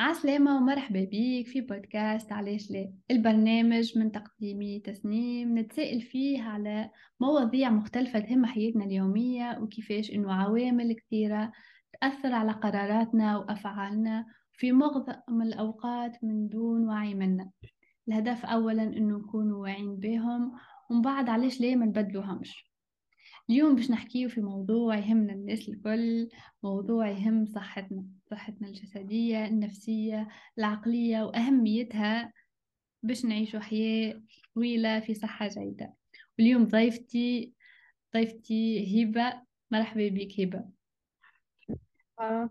عسلامة ومرحبا بيك في بودكاست علاش لا؟ البرنامج من تقديمي تسنيم نتسائل فيه على مواضيع مختلفة تهم حياتنا اليومية وكيفاش إنه عوامل كثيرة تأثر على قراراتنا وأفعالنا في معظم الأوقات من دون وعي منا. الهدف أولا إنه نكونوا واعيين بهم ومن بعد علاش ليه ما نبدلوهمش؟ اليوم باش نحكيه في موضوع يهمنا الناس الكل موضوع يهم صحتنا صحتنا الجسدية النفسية العقلية وأهميتها باش نعيشوا حياة طويلة في صحة جيدة واليوم ضيفتي ضيفتي هبة مرحبا بك هبة آه.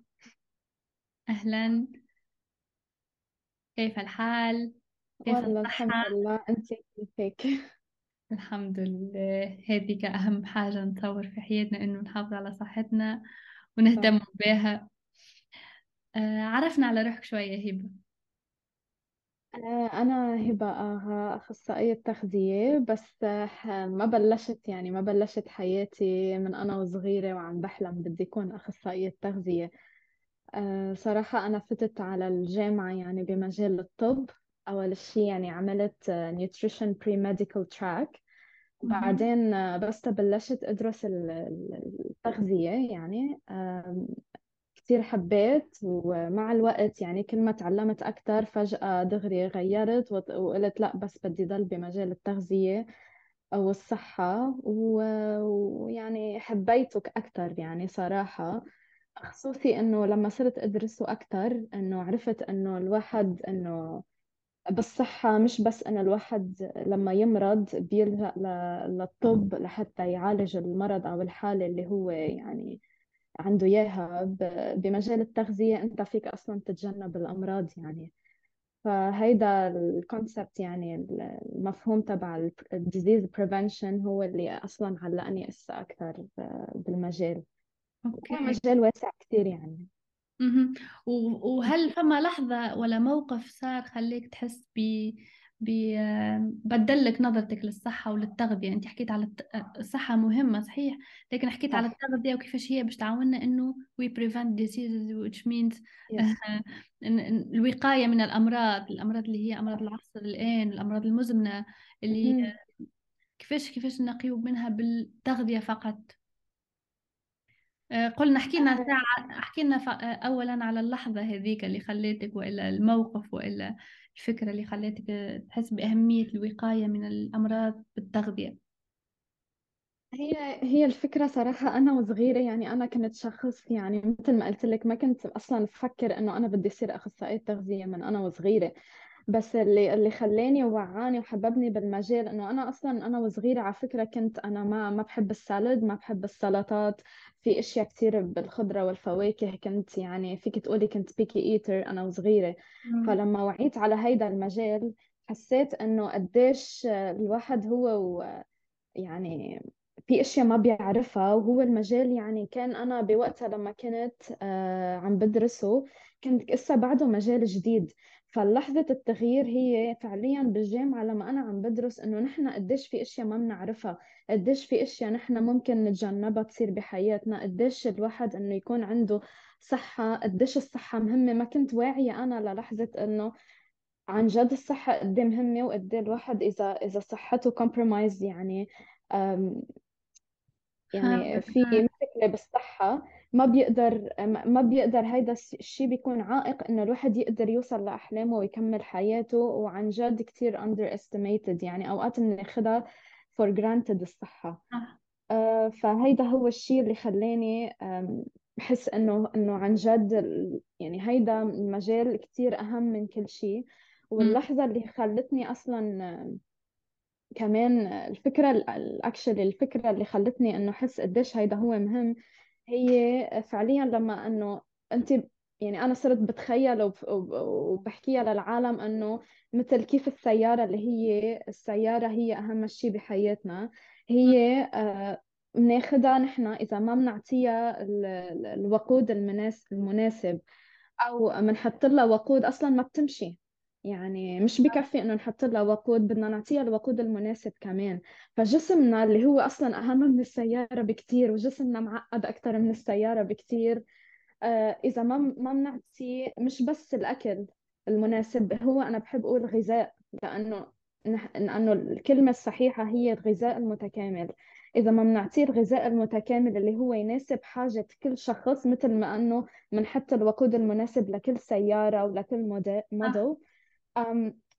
أهلا كيف الحال؟ كيف والله الحمد؟ لله أنت كيفك الحمد لله. هذيك أهم حاجة نتصور في حياتنا إنه نحافظ على صحتنا ونهتم صح بها. آه، عرفنا على روحك شوية هبة. آه، أنا هبة آه، أخصائية تغذية بس آه، ح- ما بلشت يعني ما بلشت حياتي من أنا وصغيرة وعم بحلم بدي أكون أخصائية تغذية. آه، صراحة أنا فتت على الجامعة يعني بمجال الطب. أول شيء يعني عملت آه، nutrition pre-medical track. بعدين آه، بس بلشت أدرس ال- ال- التغذية يعني كثير حبيت. ومع الوقت يعني كل ما تعلمت أكثر فجأة دغري غيرت وقلت لا بس بدي ضل بمجال التغذية أو الصحة. ويعني حبيته أكثر يعني صراحة. خصوصي إنه لما صرت أدرسه أكثر إنه عرفت إنه الواحد إنه بالصحة مش بس إنه الواحد لما يمرض بيلجأ ل- للطب لحتى يعالج المرض أو الحالة اللي هو يعني عنده إياها ب- بمجال التغذية. أنت فيك أصلا تتجنب الأمراض يعني. فهيدا ال concept يعني المفهوم تبع ال disease prevention هو اللي أصلا علقني إسا أكثر بالمجال. هو okay مجال واسع كثير يعني. مهم. و- وهل فما لحظة ولا موقف صار خليك تحس ب ب بدلك نظرتك للصحة وللتغذية؟ أنت حكيت على الصحة مهمة صحيح لكن حكيت على صح. التغذية وكيفاش هي باش تعاوننا إنه we prevent diseases which means الوقاية من الأمراض الأمراض اللي هي أمراض العصر الآن الأمراض المزمنة اللي. كيفاش كيفاش نقيو منها بالتغذية فقط؟ قلنا احكي لنا آه، ساعة ف- آه، أولا على اللحظة هذيك اللي خليتك وإلا الموقف وإلا الفكرة اللي خليتك آه، تحس بأهمية الوقاية من الأمراض بالتغذية. هي هي الفكرة صراحة أنا وصغيرة يعني أنا كنت شخص يعني مثل ما قلت لك ما كنت أصلا أفكر إنه أنا بدي أصير أخصائية تغذية من أنا وصغيرة. بس اللي اللي خلاني ووعاني وحببني بالمجال إنه أنا أصلا أنا وصغيرة على فكرة كنت أنا ما ما بحب السالد ما بحب السلطات. في أشياء كثير بالخضرة والفواكه كنت يعني فيك تقولي كنت بيكي إيتر أنا وصغيرة. مم. فلما وعيت على هيدا المجال حسيت إنه قديش الواحد هو يعني في أشياء ما بيعرفها وهو المجال يعني كان أنا بوقتها لما كنت آه، عم بدرسه كنت لسه بعده مجال جديد. فلحظة التغيير هي فعليا بالجامعة لما أنا عم بدرس إنه نحن قديش في أشياء ما بنعرفها قديش في أشياء نحن ممكن نتجنبها تصير بحياتنا قديش الواحد إنه يكون عنده صحة قديش الصحة مهمة. ما كنت واعية أنا للحظة إنه عن جد الصحة قد إيه مهمة وقد إيه الواحد إذا إذا صحته compromised يعني يعني في مشكلة بالصحة. ما بيقدر ما بيقدر هيدا الشيء بيكون عائق إنه الواحد يقدر يوصل لأحلامه ويكمل حياته وعن جد كتير underestimated يعني أوقات بناخدها for granted الصحة. صح. أه، فهيدا هو الشيء اللي خلاني بحس إنه إنه عن جد يعني هيدا المجال كتير أهم من كل شيء مم. واللحظة اللي خلتني أصلا كمان الفكرة الاكشلي الفكرة اللي خلتني إنه أحس قديش هيدا هو مهم هي فعليا لما إنه أنت يعني أنا صرت بتخيل وب- وب- وبحكيها للعالم إنه مثل كيف السيارة اللي هي السيارة هي أهم شيء بحياتنا. هي آه، بناخدها نحن إذا ما بنعطيها ال- ال- الوقود المناس- المناسب أو بنحط لها وقود أصلا ما بتمشي. يعني مش بكفي إنه نحط لها وقود بدنا نعطيها الوقود المناسب كمان. فجسمنا اللي هو أصلا أهم من السيارة بكتير وجسمنا معقد أكثر من السيارة بكتير. آه، إذا ما ما بنعطي مش بس الأكل المناسب هو أنا بحب أقول غذاء لأنه لأنه الكلمة الصحيحة هي الغذاء المتكامل. إذا ما بنعطيه الغذاء المتكامل اللي هو يناسب حاجة كل شخص مثل ما أنه بنحط الوقود المناسب لكل سيارة ولكل موديل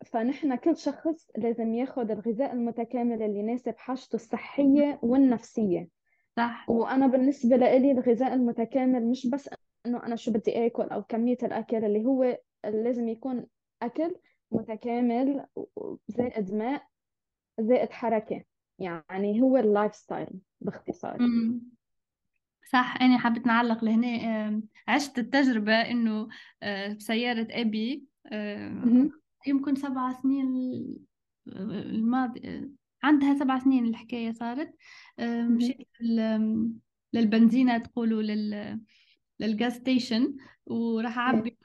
فنحن كل شخص لازم ياخذ الغذاء المتكامل اللي يناسب حاجته الصحية والنفسية. صح. وأنا بالنسبة لي الغذاء المتكامل مش بس إنه أنا شو بدي آكل أو كمية الأكل اللي هو لازم يكون أكل متكامل زائد ماء زائد حركة. يعني هو ال lifestyle باختصار. صح. أنا حبيت نعلق لهنا عشت التجربة إنه آه، بسيارة أبي يمكن سبع سنين الماضي عندها سبع سنين الحكاية صارت. مشيت للبنزينة تقولوا لل لل gas station وراح أعبي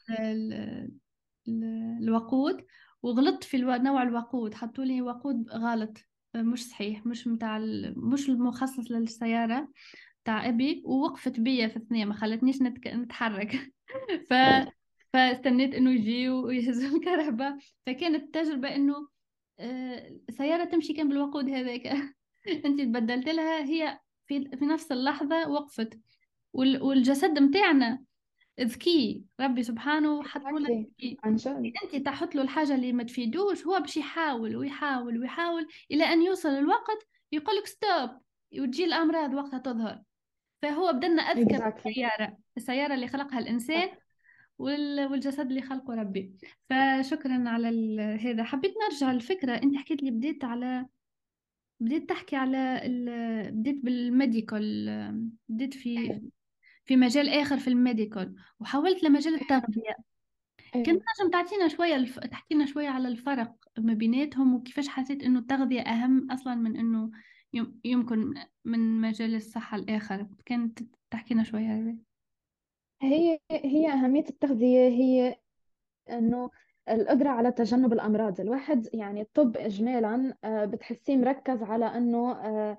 الوقود وغلطت في نوع الوقود. حطوا لي وقود غلط مش صحيح مش متاع مش المخصص للسيارة تاع أبي ووقفت بيا في الثنية ما خلتنيش. نتحرك. ف فاستنيت إنه يجي ويهزوا الكهرباء فكانت تجربة إنه آه، سيارة تمشي كان بالوقود هذاك. أنت تبدلت لها هي في في نفس اللحظة وقفت. والجسد متاعنا ذكي ربي سبحانه حط لك. أنت تحط له الحاجة اللي ما تفيدوش هو باش يحاول ويحاول ويحاول إلى أن يوصل الوقت يقول لك ستوب وتجي الأمراض وقتها تظهر. فهو بدلنا اذكى exactly. السيارة. السيارة اللي خلقها الإنسان والجسد اللي خلقه ربي. فشكرا على هذا. حبيت نرجع الفكرة. أنت حكيت لي بديت على بديت تحكي على بديت بال medical بديت في في مجال آخر في ال medical وحولت لمجال التغذية. كنت نجم تعطينا شوية الف... تحكي لنا شوية على الفرق ما بيناتهم وكيفاش حسيت إنه التغذية أهم أصلا من إنه يمكن من مجال الصحة الآخر. كانت تحكي لنا شوية. على هي هي أهمية التغذية هي إنه القدرة على تجنب الأمراض. الواحد يعني الطب إجمالا آه، بتحسيه مركز على إنه آه،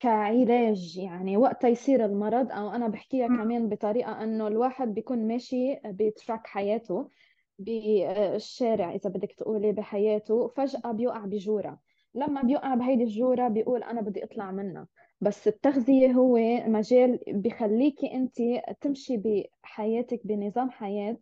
كعلاج يعني وقت يصير المرض. أو أنا بحكيها كمان بطريقة إنه الواحد بيكون ماشي بتراك حياته بالشارع إذا بدك تقولي بحياته. فجأة بيوقع بجورة. لما بيوقع بهيدي الجورة بيقول أنا بدي أطلع منها. بس التغذية هو مجال بخليكي أنت تمشي بحياتك بنظام حياة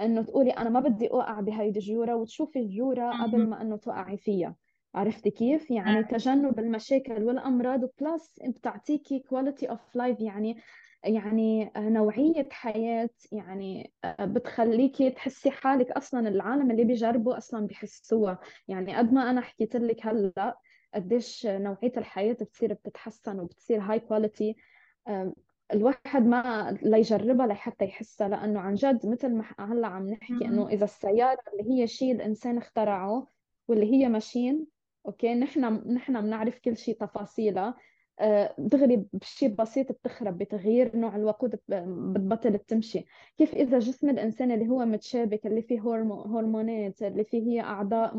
إنه تقولي أنا ما بدي أوقع بهيدي الجورة وتشوفي الجورة قبل ما إنه توقعي فيها. عرفتي كيف؟ يعني تجنب المشاكل والأمراض plus بتعطيكي quality of life يعني يعني نوعية حياة يعني بتخليكي تحسي حالك أصلا العالم اللي بيجربوا أصلا بحسوها يعني قد ما أنا حكيت لك هلأ قديش نوعية الحياة بتصير بتتحسن وبتصير هاي quality الواحد ما ليجربها لحتى يحسها لأنه عن جد مثل ما هلأ عم نحكي إنه إذا السيارة اللي هي شيء الإنسان اخترعه واللي هي ماشين okay نحن نحن بنعرف كل شيء تفاصيلها. دغري بشيء بسيط بتخرب بتغيير نوع الوقود بتبطل تمشي. كيف إذا جسم الإنسان اللي هو متشابك اللي فيه هرمونات اللي فيه هي أعضاء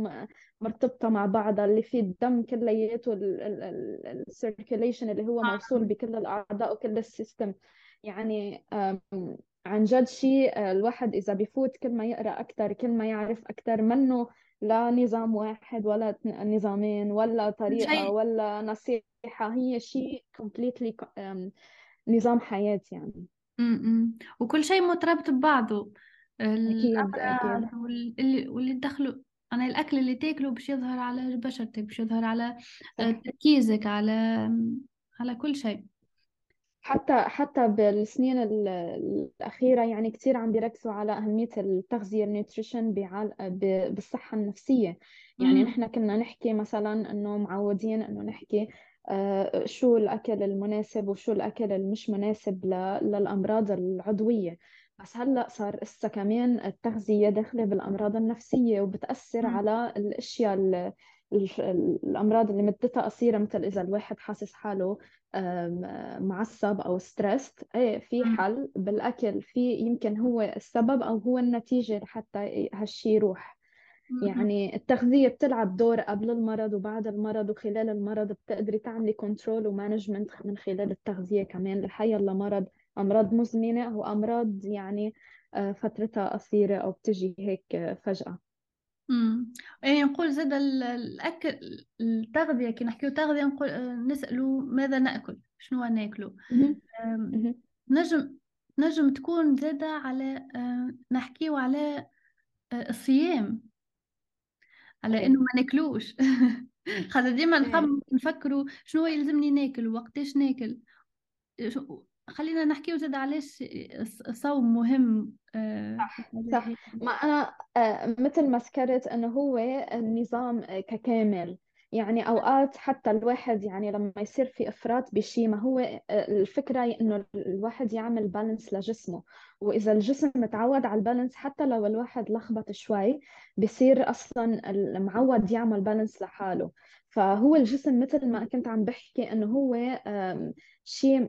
مرتبطة مع بعضها اللي فيه الدم كلياته ال circulation اللي هو موصول بكل الأعضاء وكل ال system. يعني عن جد شيء آه، الواحد إذا بفوت كل ما يقرأ أكثر كل ما يعرف أكثر منه لا نظام واحد ولا نظامين ولا طريقة شيء. ولا نصيحة هي شيء completely نظام حياة يعني م-م. وكل شيء مرتبط ببعضه أكيد أكيد واللي واللي دخلوا أنا الأكل اللي تاكله باش يظهر على بشرتك باش يظهر على آه، تركيزك على على كل شيء حتى حتى بالسنين الأخيرة يعني كثير عم بيركزوا على أهمية التغذية النيوتريشن بالصحة النفسية. يعني نحن كنا نحكي مثلا إنه معودين إنه نحكي آه، شو الأكل المناسب وشو الأكل المش مناسب للأمراض العضوية. بس هلأ صار إسا كمان التغذية داخلة بالأمراض النفسية وبتأثر على الأشياء الأمراض اللي مدتها قصيرة مثل إذا الواحد حاسس حاله معصب أو stressed إيه في حل. بالأكل في يمكن هو السبب أو هو النتيجة لحتى هالشي يروح. يعني التغذية بتلعب دور قبل المرض وبعد المرض وخلال المرض بتقدري تعملي control و management من خلال التغذية كمان لحي الله مرض أمراض مزمنة أو أمراض يعني آه، فترتها قصيرة أو بتجي هيك آه، فجأة. امم يعني نقول زاد ال- الأكل التغذية كي نحكيو تغذية نقول آه، نسألوا ماذا نأكل شنو ناكلو. مهم. أم، مهم. نجم نجم تكون زادة على آه، نحكيو على آه، الصيام. على إنه ما ناكلوش. خاطر ديما إيه. نخم نفكروا شنو يلزمني ناكل وقتاش ناكل. شو- خلينا نحكيو زاد علاش الص- الصوم مهم آه، صح هي ما أنا آه، مثل ما ذكرت إنه هو النظام ككامل. يعني أوقات حتى الواحد يعني لما يصير في إفراط بشيء ما هو آه، الفكرة إنه الواحد يعمل بالانس لجسمه. وإذا الجسم متعود على البالانس حتى لو الواحد لخبط شوي بصير أصلا المعود يعمل بالانس لحاله. فهو الجسم مثل ما كنت عم بحكي إنه هو شيء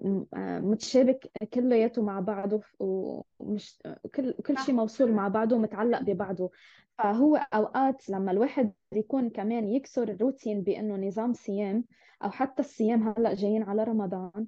متشابك كلياته مع بعضه ومش كل كل شيء موصول مع بعضه ومتعلق ببعضه. فهو أوقات لما الواحد يكون كمان يكسر الروتين بأنه نظام صيام أو حتى الصيام هلأ جايين على رمضان.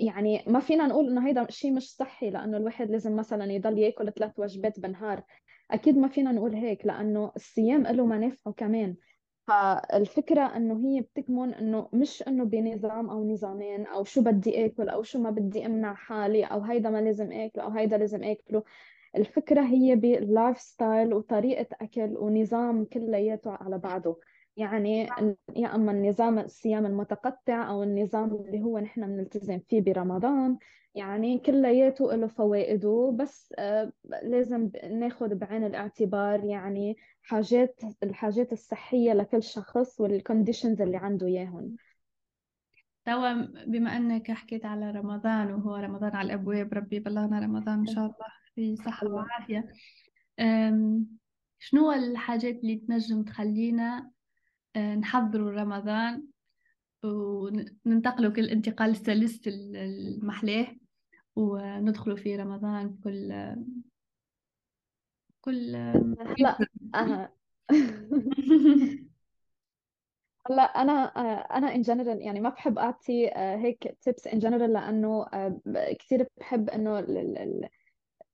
يعني ما فينا نقول إنه هيدا شيء مش صحي لأنه الواحد لازم مثلا يضل يأكل ثلاث وجبات بالنهار أكيد ما فينا نقول هيك لأنه الصيام له منافعه كمان. فالفكرة إنه هي بتكمن إنه مش إنه بنظام أو نظامين أو شو بدي آكل أو شو ما بدي أمنع حالي أو هيدا ما لازم آكله أو هيدا لازم آكله. الفكرة هي بال lifestyle وطريقة أكل ونظام كلياته على بعضه. يعني يا أما النظام الصيام المتقطع أو النظام اللي هو نحن بنلتزم فيه برمضان يعني كلياته له فوائده بس آه، لازم ناخذ بعين الاعتبار يعني حاجات الحاجات الصحية لكل شخص والكونديشنز اللي عنده إياهم. توا بما أنك حكيت على رمضان وهو رمضان على الأبواب ربي بلغنا رمضان إن شاء الله في الله. وعافية. أم، شنو الحاجات اللي تنجم تخلينا أه، نحضروا رمضان وننتقلوا كل انتقال السلس المحلاه؟ وندخلوا في رمضان بكل كل هلا أنا هلا أنا آه، أنا in general يعني ما بحب أعطي آه، هيك tips in general لأنه آه، كثير بحب إنه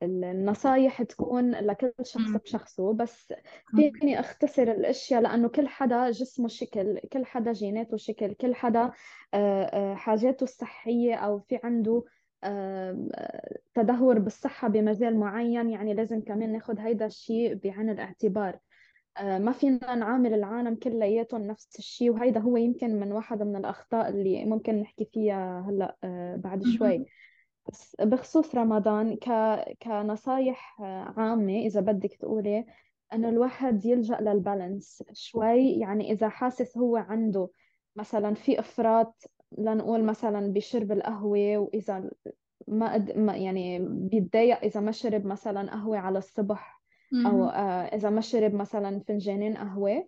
النصايح تكون لكل شخص بشخصه. بس فيني أختصر الأشياء لأنه كل حدا جسمه شكل كل حدا جيناته شكل كل حدا آه، آه، حاجاته الصحية أو في عنده آه، آه، تدهور بالصحة بمجال معين يعني لازم كمان ناخد هيدا الشيء بعين الاعتبار. آه، ما فينا نعامل العالم كلياتهم نفس الشيء وهيدا هو يمكن من واحدة من الأخطاء اللي ممكن نحكي فيها هلأ آه، بعد شوي. بس بخصوص رمضان ك... كنصايح عامة إذا بدك تقولي أنه الواحد يلجأ للبالانس شوي. يعني إذا حاسس هو عنده مثلا في إفراط لنقول مثلا بشرب القهوة وإذا ما, قد... ما يعني بيتضايق إذا ما شرب مثلا قهوة على الصبح أو. آه، إذا ما شرب مثلا فنجانين قهوة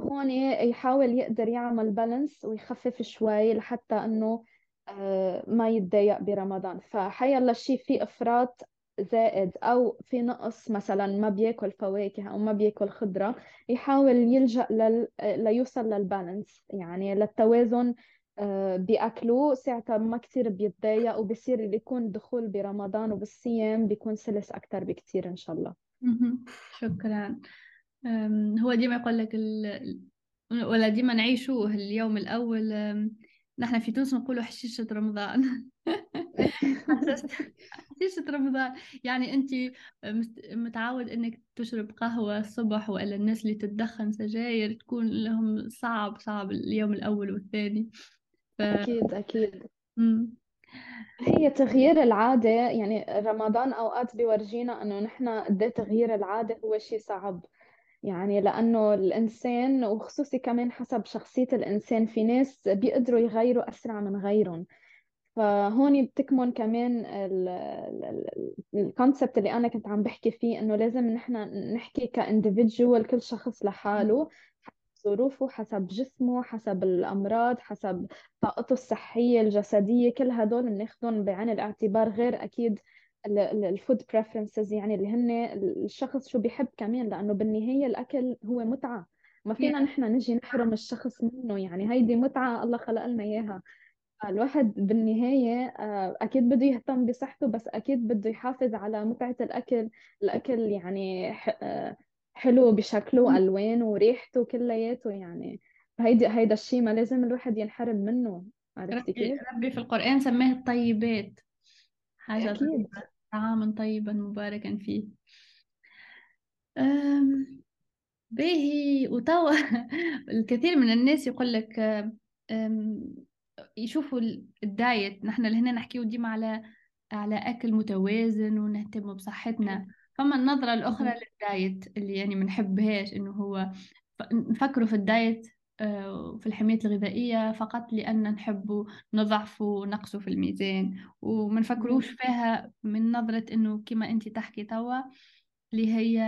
هون يحاول يقدر يعمل بالانس ويخفف شوي لحتى إنه آه، ما يتضايق برمضان فحيلا شيء في إفراط زائد أو في نقص مثلا ما بياكل فواكه أو ما بياكل خضرة يحاول يلجأ لل... ليوصل للبالانس يعني للتوازن بأكله ساعتها ما كثير بيتضايق وبصير اللي يكون دخول برمضان وبالصيام بيكون سلس أكثر بكثير إن شاء الله. شكرا. هو ديما يقول لك ال... ولا ديما نعيشوه اليوم الأول. أم، نحن في تونس نقولوا حشيشة رمضان. حشيشة رمضان. يعني أنت متعود أنك تشرب قهوة الصبح ولا الناس اللي تدخن سجاير تكون لهم صعب صعب اليوم الأول والثاني. ف... أكيد أكيد. مم. هي تغيير العادة يعني رمضان أوقات بيورجينا إنه نحن قد إيه تغيير العادة هو شيء صعب. يعني لأنه الإنسان وخصوصي كمان حسب شخصية الإنسان في ناس بيقدروا يغيروا أسرع من غيرهم. فهون بتكمن كمان الكونسبت اللي أنا كنت عم بحكي فيه إنه لازم نحن نحكي كانديفيدجوال كل شخص لحاله. ظروفه حسب جسمه حسب الأمراض حسب طاقته الصحية الجسدية. كل هدول بناخدهم بعين الاعتبار غير أكيد ال food preferences يعني اللي هن الشخص شو بيحب كمان لأنه بالنهاية الأكل هو متعة. ما فينا نحن نجي نحرم الشخص منه يعني هيدي متعة الله خلق لنا إياها. الواحد بالنهاية آه، أكيد بده يهتم بصحته بس أكيد بده يحافظ على متعة الأكل. الأكل يعني آه، حلو بشكله ألوانه وريحته كلياته يعني. هيدي هيدا الشيء ما لازم الواحد ينحرم منه عرفتي ربي كيف؟ ربي في القرآن سماه الطيبات. حاجة أكيد. طيبة طعاما طيبا مباركا فيه. أم، باهي. وتوا الكثير من الناس يقول لك أم، يشوفوا ال- ال diet. نحن اللي هنا نحكيو ديما على على أكل متوازن ونهتم بصحتنا. فما النظرة الأخرى. لل diet اللي يعني منحبهاش إنه هو نفكروا في الدايت آه، في الحمية الغذائية فقط لأن نحبوا نضعفوا ونقصوا في الميزان وما. نفكروش فيها من نظرة إنه كما أنت تحكي توا اللي هي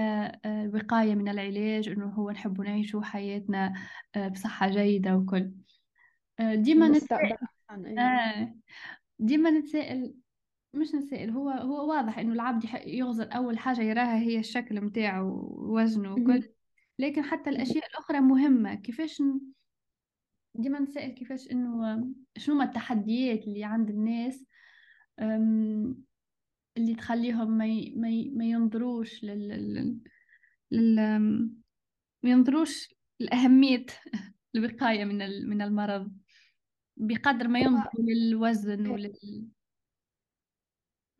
آه، الوقاية من العلاج إنه هو نحب نعيشوا حياتنا آه، بصحة جيدة وكل ديما نتساءل آه ديما نتساءل مش نتساءل هو هو واضح إنه العبد يح- يغزر أول حاجة يراها هي الشكل متاعه ووزنه وكل مهم. لكن حتى مهم. الأشياء الأخرى مهمة كيفاش ن- ديما نتساءل كيفاش آه، شنو ما التحديات اللي عند الناس آم، اللي تخليهم ما ي- ما ي- ما ينظروش لل لل لل- ما ينظروش لأهمية الوقاية من ال- من المرض بقدر ما ينظروا للوزن ولل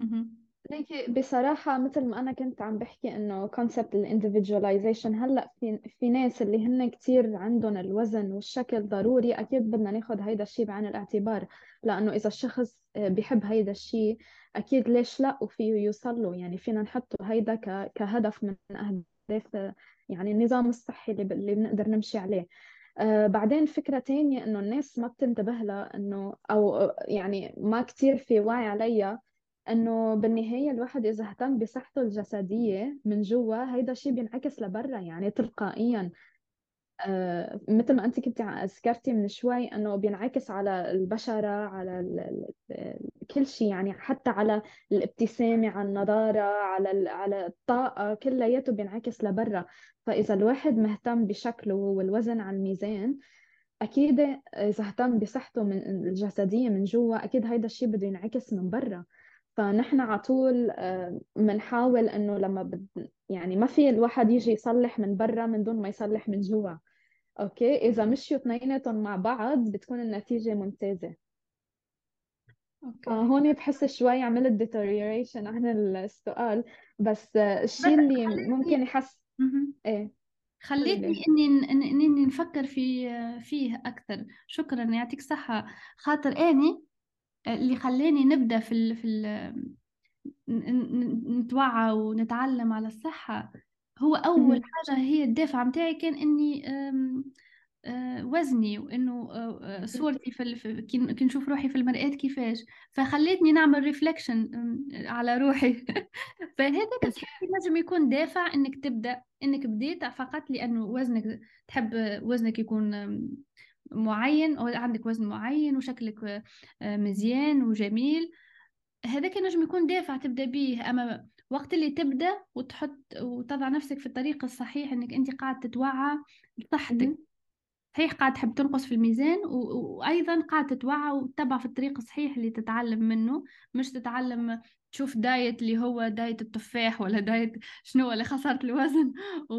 مهم. ليكي بصراحة مثل ما أنا كنت عم بحكي إنه concept ال individualization هلأ في في ناس اللي هن كتير عندهم الوزن والشكل ضروري أكيد بدنا ناخد هيدا الشيء بعين الاعتبار لأنه إذا الشخص آه، بيحب هيدا الشيء أكيد ليش لأ وفيه يوصل له يعني فينا نحطه هيدا ك- كهدف من أهداف آه، يعني النظام الصحي اللي, اللي بنقدر نمشي عليه آه بعدين فكرة تانية إنه الناس ما بتنتبه لها إنه أو يعني ما كتير في وعي عليها إنه بالنهاية الواحد إذا اهتم بصحته الجسدية من جوا هيدا الشيء بينعكس لبرا يعني تلقائيا. آه مثل ما أنت كنت ذكرتي من شوي إنه بينعكس على البشرة على ال ال كل شيء يعني حتى على الابتسامة على النضارة على على الطاقة كلياته بينعكس لبرا. فإذا الواحد مهتم بشكله والوزن على الميزان أكيد إذا اهتم بصحته من الجسدية من جوا أكيد هيدا الشيء بده ينعكس من برا. فنحن على طول آه، بنحاول إنه لما بد يعني ما في الواحد يجي يصلح من برا من دون ما يصلح من جوا. okay؟ إذا مشيوا اثنيناتهم مع بعض بتكون النتيجة ممتازة. okay. فهون بحس شوي عملت deterioration عن السؤال بس آه، الشيء اللي ممكن يحس. إيه إني إن- إني نفكر في فيه أكثر شكرا يعطيك الصحة خاطر أني اللي خلاني نبدأ في ال... في ال... ن- ن- نتوعى ونتعلم على الصحة هو أول مهم. حاجة هي الدافع متاعي كان إني أم، أه، وزني وإنه أه، أه، صورتي في كي نشوف روحي في المرآة كيفاش. فخلتني نعمل reflection على روحي. صحيح لازم يكون دافع إنك تبدأ إنك بديت فقط لأنه وزنك تحب وزنك يكون معين أو عندك وزن معين وشكلك أه، مزيان وجميل. هذاك نجم يكون دافع تبدأ به أما وقت اللي تبدأ وتحط وتضع نفسك في الطريق الصحيح إنك أنت قاعد تتوعى لصحتك. مهم. صحيح قاعد تحب تنقص في الميزان و... وأيضا قاعد تتوعى وتتبع في الطريق الصحيح اللي تتعلم منه مش تتعلم تشوف diet اللي هو diet التفاح ولا diet شنو اللي خسرت الوزن و...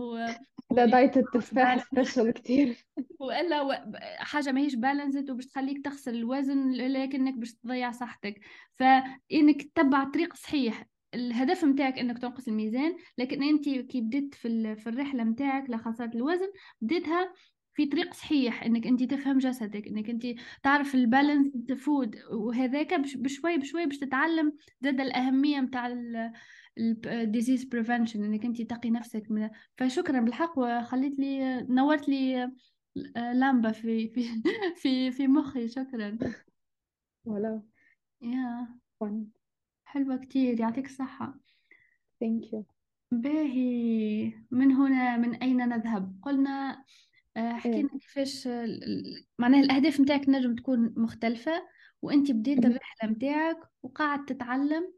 واللي دايت التفاح special كتير. وإلا و- حاجة ماهيش balanced وباش تخليك تخسر الوزن لكنك باش تضيع صحتك. فانك تتبع الطريق صحيح. الهدف متاعك إنك تنقص الميزان لكن أنت كي بديت في ال- في الرحلة متاعك لخسارة الوزن بديتها في طريق صحيح إنك انت تفهم جسدك إنك انت تعرف ال balanced food وهذاك بش- بشوي بشوي باش تتعلم زاد الأهمية متاع ال disease prevention إنك انت تقي نفسك من فشكرا بالحق وخليت لي نورت لي لمبة في في في في مخي. شكرا. ولو يا حلوة كتير. يعطيك الصحة. Thank you. باهي. من هنا من أين نذهب؟ قلنا حكينا إيه كيفاش معناها الأهداف متاعك نجم تكون مختلفة وأنت بديت مهم. الرحلة متاعك وقاعد تتعلم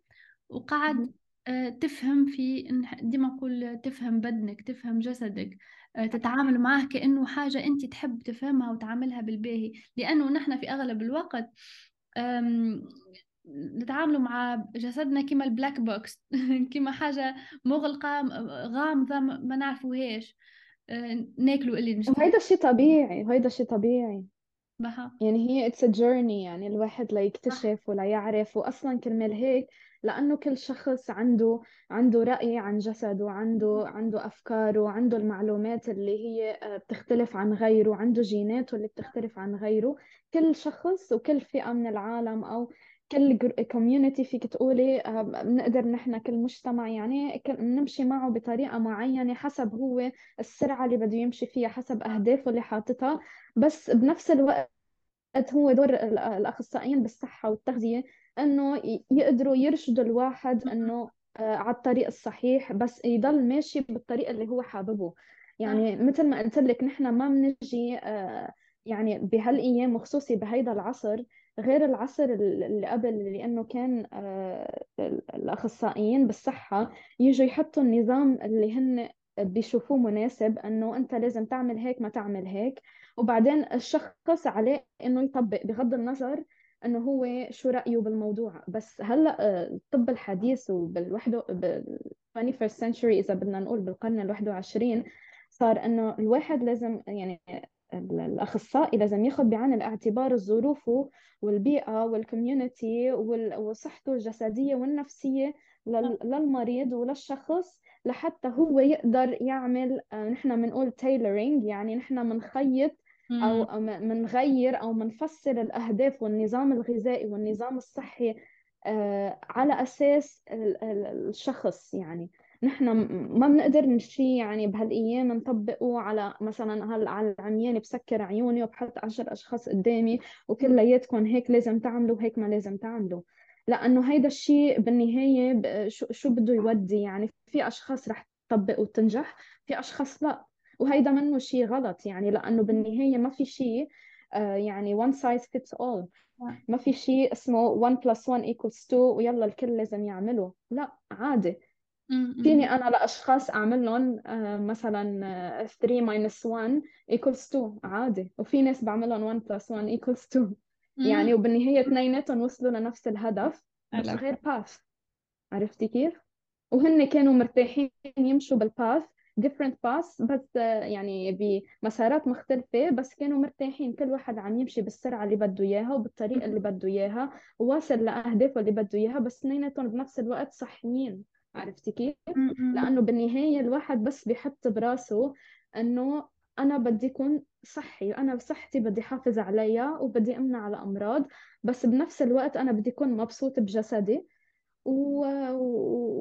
وقاعد. آه، تفهم في ديما نقول تفهم بدنك تفهم جسدك آه، تتعامل معه كأنه حاجة أنت تحب تفهمها وتعاملها بالباهي لأنه نحن في أغلب الوقت نتعاملوا مع جسدنا كما ال black box كما حاجة مغلقة غامضة ما نعرفوهاش آه، ناكلوا اللي نشتهي وهيدا الشيء طبيعي هيدا الشيء طبيعي. بها. يعني هي it's a journey يعني الواحد ليكتشف ولا يعرف وأصلا كرمال هيك لأنه كل شخص عنده عنده رأي عن جسده عنده عنده أفكاره عنده المعلومات اللي هي آه، بتختلف عن غيره عنده جيناته اللي بتختلف عن غيره. كل شخص وكل فئة من العالم أو كل كوميونتي فيك تقولي آه، بنقدر نحن كل مجتمع يعني نمشي معه بطريقة معينة حسب هو السرعة اللي بده يمشي فيها حسب أهدافه اللي حاططها. بس بنفس الوقت هو دور الأخصائيين بالصحة والتغذية إنه يقدروا يرشدوا الواحد إنه آه، على الطريق الصحيح بس يضل ماشي بالطريق اللي هو حاببه. يعني مثل ما قلت لك نحن ما بنجي آه، يعني بهالأيام وخصوصي بهيدا العصر غير العصر اللي قبل لأنه كان آه، الأخصائيين بالصحة يجوا يحطوا النظام اللي هن بيشوفوه مناسب إنه أنت لازم تعمل هيك ما تعمل هيك. وبعدين الشخص عليه إنه يطبق بغض النظر إنه هو شو رأيه بالموضوع. بس هلأ آه، الطب الحديث وبالوحده بال 21st century إذا بدنا نقول بالقرن ال 21 صار إنه الواحد لازم يعني الأخصائي لازم ياخذ بعين الاعتبار الظروف والبيئة وال community وصحته الجسدية والنفسية للمريض وللشخص لحتى هو يقدر يعمل آه، نحن بنقول tailoring يعني نحن بنخيط أو بنغير أو بنفسر الأهداف والنظام الغذائي والنظام الصحي آه، على أساس الشخص يعني. نحن ما بنقدر نشي يعني بهالأيام نطبقه على مثلا هلا على العميان بسكر عيوني وبحط عشر أشخاص قدامي وكلياتكم هيك لازم تعملوا وهيك ما لازم تعملوا. لأنه هيدا الشيء بالنهاية شو شو بده يودي؟ يعني في أشخاص رح تطبق وتنجح في أشخاص لا. وهيدا منه شيء غلط يعني لأنه بالنهاية ما في شيء آه، يعني one size fits all. ما في شيء اسمه 1 plus 1 equals 2 ويلا الكل لازم يعمله لا عادي. فيني أنا لأشخاص أعمل لهم آه، مثلا 3 minus 1 equals 2 عادي. وفي ناس بعمل لهم 1 plus 1 equals 2 يعني وبالنهاية اثنيناتهم وصلوا لنفس الهدف بس غير باث عرفتي كيف؟ وهن كانوا مرتاحين يمشوا بالباث different paths بس يعني بمسارات مختلفة بس كانوا مرتاحين. كل واحد عم يمشي بالسرعة اللي بده إياها وبالطريقة اللي بده إياها وواصل لأهدافه اللي بده إياها بس اثنيناتهم بنفس الوقت صحيين. عرفتي كيف؟ لأنه بالنهاية الواحد بس بيحط براسه إنه أنا بدي أكون صحي أنا بصحتي بدي حافظ عليها وبدي أمنع على أمراض بس بنفس الوقت أنا بدي أكون مبسوط بجسدي و...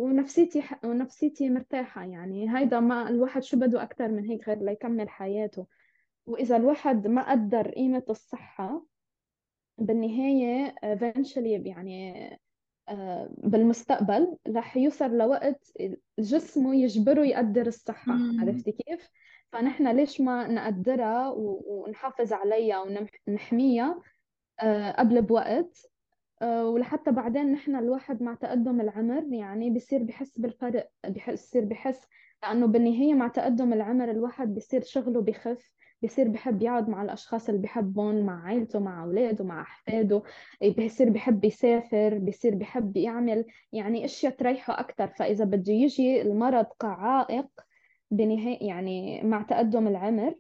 ونفسيتي ونفسيتي مرتاحة يعني. هيدا ما الواحد شو بده أكثر من هيك غير ليكمل حياته. وإذا الواحد ما قدر قيمة الصحة بالنهاية eventually يعني بالمستقبل رح يوصل لوقت جسمه يجبره يقدر الصحة. عرفتي كيف؟ فنحن ليش ما نقدرها ونحافظ عليها ونحميها آه، قبل بوقت؟ آه، ولحتى بعدين نحن الواحد مع تقدم العمر يعني بصير بحس بالفرق بصير بحس لأنه بالنهاية مع تقدم العمر الواحد بصير شغله بخف. بصير بحب يقعد مع الأشخاص اللي بحبهم مع عائلته مع أولاده مع أحفاده. بصير بحب يسافر بصير بحب يعمل يعني أشياء تريحه أكثر فإذا بده يجي المرض كعائق بنهاية يعني مع تقدم العمر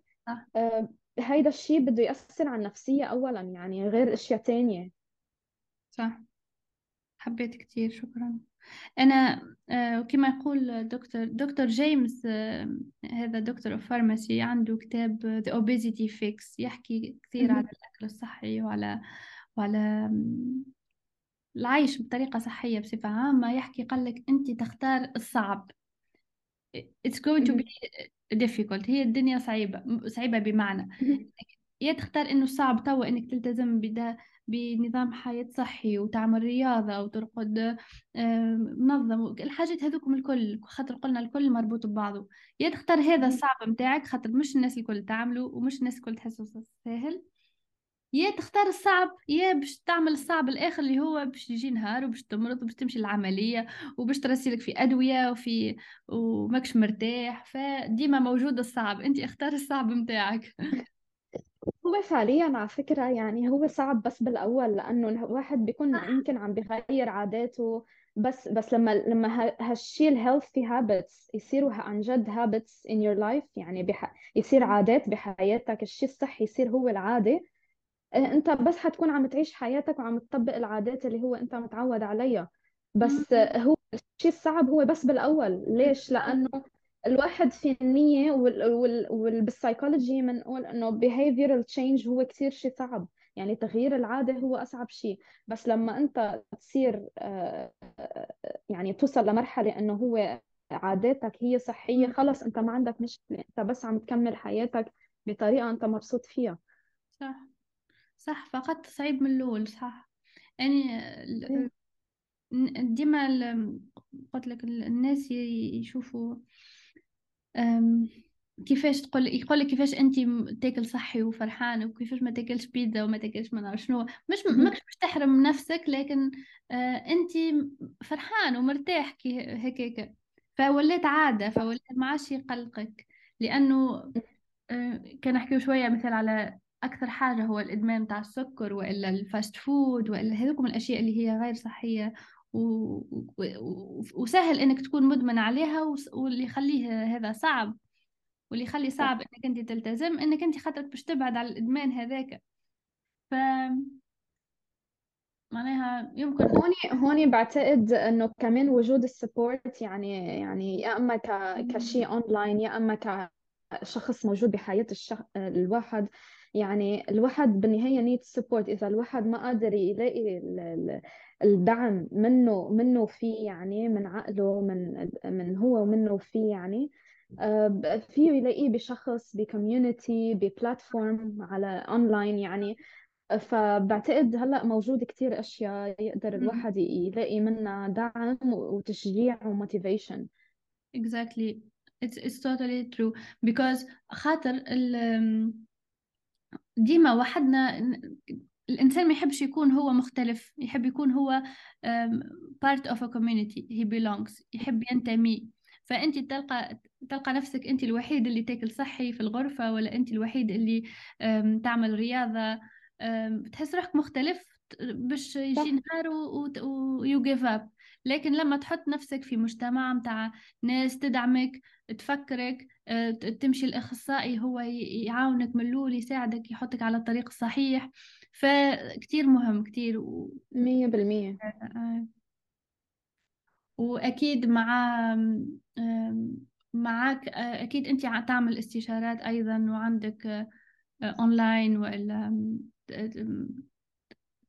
آه هيدا الشيء بده يأثر على النفسية أولا يعني غير أشياء تانية. صح. حبيت كتير شكرا. أنا آه، كما يقول دكتور دكتور جيمس آه، هذا دكتور فارماسي عنده كتاب The Obesity Fix يحكي كثير على الأكل الصحي وعلى وعلى العيش بطريقة صحية بصفة عامة. يحكي قال لك أنت تختار الصعب. It's going to be difficult. هي الدنيا صعيبة صعيبة بمعنى. يا تختار إنه صعب توا إنك تلتزم بده. بنظام حياة صحي وتعمل رياضة وترقد منظم الحاجات هذوكم الكل خاطر قلنا الكل مربوط ببعضه. يا تختار هذا الصعب متاعك خاطر مش الناس الكل تعمله ومش الناس الكل تحسه سهل يا تختار الصعب يا باش تعمل الصعب الآخر اللي هو باش يجي نهار وباش تمرض وباش تمشي العملية وباش ترسلك في أدوية وفي وماكش مرتاح. فديما موجود الصعب. انت اختار الصعب متاعك. هو فعليا على فكرة يعني هو صعب بس بالأول لأنه الواحد بيكون يمكن عم بغير عاداته. بس بس لما لما ه- هالشيء ال healthy habits يصيروا عن جد habits in your life يعني بح... يصير عادات بحياتك الشيء الصحي يصير هو العادة. آه، أنت بس حتكون عم تعيش حياتك وعم تطبق العادات اللي هو أنت متعود عليها. بس هو الشيء الصعب هو بس بالأول. ليش؟ لأنه الواحد في النية وال... وال... وال... بالسايكولوجي بنقول إنه behavioral change هو كثير شيء صعب. يعني تغيير العادة هو أصعب شيء بس لما أنت تصير آه، يعني توصل لمرحلة إنه هو عاداتك هي صحية. خلص أنت ما عندك مشكلة. أنت بس عم تكمل حياتك بطريقة أنت مبسوط فيها. صح. صح. فقدت تصعيب من الأول. صح. يعني إيه. ديما قلت لك ال- الناس يشوفوا كيفاش تقول يقول لك كيفاش انت تاكل صحي وفرحان وكيفاش ما تاكلش بيتزا وما تاكلش ما نعرف شنو. مش ماكش باش تحرم نفسك لكن آه انت فرحان ومرتاح كي هكاك. فوليت عادة فوليت ما عادش يقلقك. لأنه آه، كان نحكيو شوية مثال على أكثر حاجة هو الإدمان تاع السكر وإلا ال fast food وإلا هذوكم الأشياء اللي هي غير. و- وسهل إنك تكون مدمن عليها واللي يخليه هذا صعب واللي يخلي صعب صح إنك أنت تلتزم إنك أنت خاطرك باش تبعد على الإدمان هذاك. ف معناها يمكن هوني هوني بعتقد إنه كمان وجود ال support يعني يعني يا أما ك كشيء أونلاين يا أما كشخص موجود بحياة الشخ... الواحد يعني الواحد بالنهاية need support إذا الواحد ما قادر يلاقي الدعم منه منه فيه يعني من عقله من من هو ومنه فيه يعني. آه، فيه يلاقيه بشخص ب community ب platform على اونلاين يعني. فبعتقد هلأ موجود كتير أشياء يقدر الواحد يلاقي منها دعم وتشجيع و motivation exactly. It's it's totally true. Because خاطر ال ديما وحدنا الإنسان ما يحبش يكون هو مختلف يحب يكون هو part of a community he belongs يحب ينتمي. فأنت تلقى تلقى نفسك أنت الوحيد اللي تاكل صحي في الغرفة ولا أنت الوحيد اللي تعمل رياضة. um, تحس روحك مختلف باش يجي نهار و you give up لكن لما تحط نفسك في مجتمع متاع ناس تدعمك تفكرك آه، تمشي الأخصائي هو يعاونك من الأول يساعدك يحطك على الطريق الصحيح. فكتير مهم كتير و... مية بالمية. آه، وأكيد مع معك آه، أكيد أنت تعمل استشارات أيضا وعندك آه، أونلاين وإلا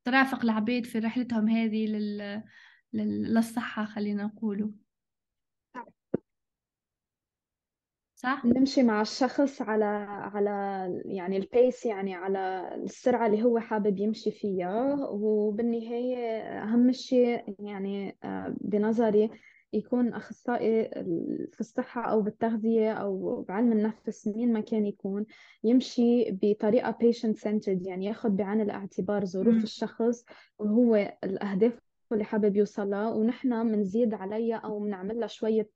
ترافق العباد في رحلتهم هذه لل... لل... للصحة خلينا نقوله. صح؟ نمشي مع الشخص على على يعني البيس يعني على السرعة اللي هو حابب يمشي فيها وبالنهاية أهم شيء يعني آه، بنظري يكون أخصائي في الصحة أو بالتغذية أو بعلم النفس مين ما كان يكون يمشي بطريقة patient centered يعني ياخذ بعين الاعتبار ظروف. الشخص وهو الأهداف اللي حابب يوصلها ونحن بنزيد عليها أو بنعمل لها شوية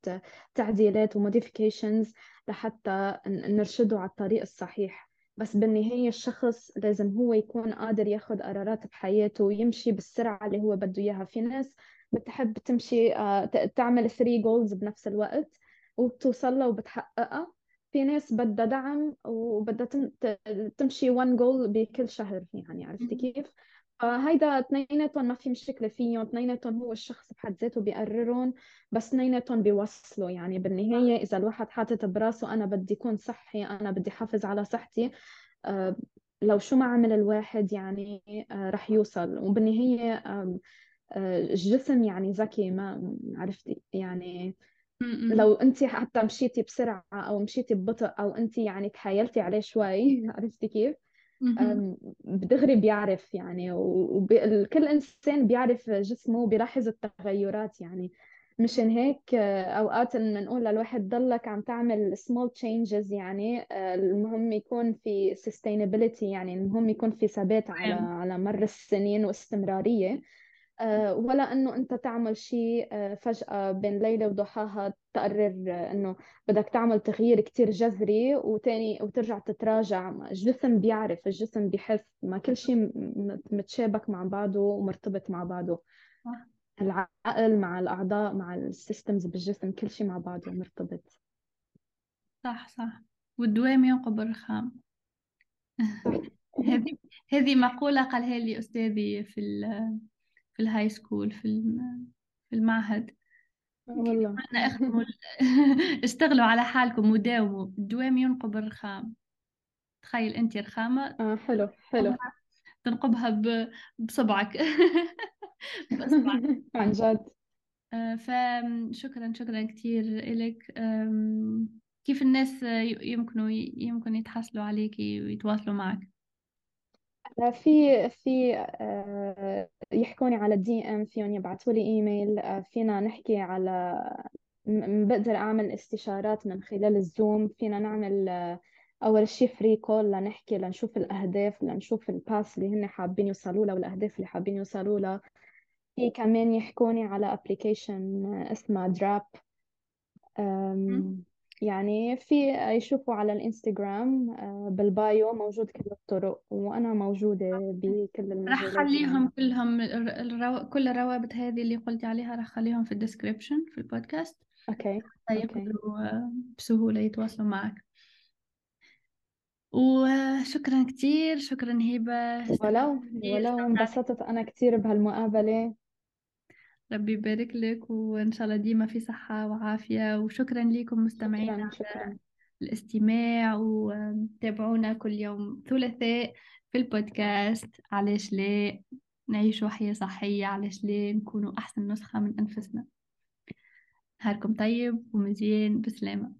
تعديلات و modifications لحتى نرشده على الطريق الصحيح بس بالنهاية الشخص لازم هو يكون قادر ياخد قرارات بحياته ويمشي بالسرعة اللي هو بده إياها في ناس بتحب تمشي آه، تعمل 3 goals بنفس الوقت وبتوصل لها وبتحققها في ناس بدها دعم وبدها تمشي 1 جول بكل شهر يعني عرفتي. كيف؟ فهيدا اثنيناتهم ما في مشكلة فيهم اثنيناتهم هو الشخص بحد ذاته بيقررهم بس اثنيناتهم بيوصلوا يعني بالنهاية إذا الواحد حاطط براسه أنا بدي أكون صحي أنا بدي أحافظ على صحتي آه، لو شو ما عمل الواحد يعني آه، رح يوصل وبالنهاية آه، الجسم يعني ذكي ما عرفتي يعني. لو انت حتى مشيتي بسرعة أو مشيتي ببطء أو انت يعني تحايلتي عليه شوي عرفتي كيف؟ بدغري بيعرف يعني وكل إنسان بيعرف جسمه وبيلاحظ التغيرات يعني. مشان هيك آه، أوقات بنقول للواحد ضلك عم تعمل small changes يعني آه، المهم يكون في sustainability يعني المهم يكون في ثبات على على مر السنين واستمرارية. آه، ولا إنه أنت تعمل شيء آه، فجأة بين ليلة وضحاها تقرر آه، إنه بدك تعمل تغيير كتير جذري وتاني وترجع تتراجع. الجسم بيعرف الجسم بيحس. ما كل شيء متشابك مع بعضه ومرتبط مع بعضه. العقل مع الأعضاء مع السيستمز بالجسم كل شيء مع بعضه مرتبط. صح صح. والدوام ينقب الرخام. هذه هذه مقولة قالها لي أستاذي في في ال high school في في المعهد. والله. أنا أخدموا اشتغلوا على حالكم وداوموا. الدوام ينقب الرخام. تخيل أنت رخامة. آه حلو حلو. تنقبها بصبعك. بصبعك. عن جد. آه، فشكرا شكرا كثير لك كيف الناس يمكنوا يمكن يتحصلوا عليكي ويتواصلوا معك؟ في في آه، يحكوني على ال DM فيهم يبعثوا لي إيميل آه، فينا نحكي على بقدر أعمل استشارات من خلال ال Zoom فينا نعمل آه، أول شيء free call لنحكي لنشوف الأهداف لنشوف ال path اللي هن حابين يوصلوا لها والأهداف اللي حابين يوصلوا لها في كمان يحكوني على application اسمها دراب يعني في يشوفوا على الإنستغرام آه، بال bio موجود كل الطرق وأنا موجودة بكل راح المجالات أخليهم يعني. كلهم الرو... كل الروابط هذه اللي قلتي عليها راح أخليهم في ال description في البودكاست. okay يقدروا آه، بسهولة يتواصلوا معك. وشكرا كثير شكرا هبة. ولو ولو انبسطت أنا كثير بهالمقابلة. ربي يبارك لك وإن شاء الله ديما في صحة وعافية. وشكرا لكم مستمعين شكرا شكرا. الاستماع وتابعونا كل يوم ثلاثاء في البودكاست. علاش لا؟ نعيش حياة صحية علاش لا؟ نكونوا أحسن نسخة من أنفسنا. نهاركم طيب ومزيان بسلامة.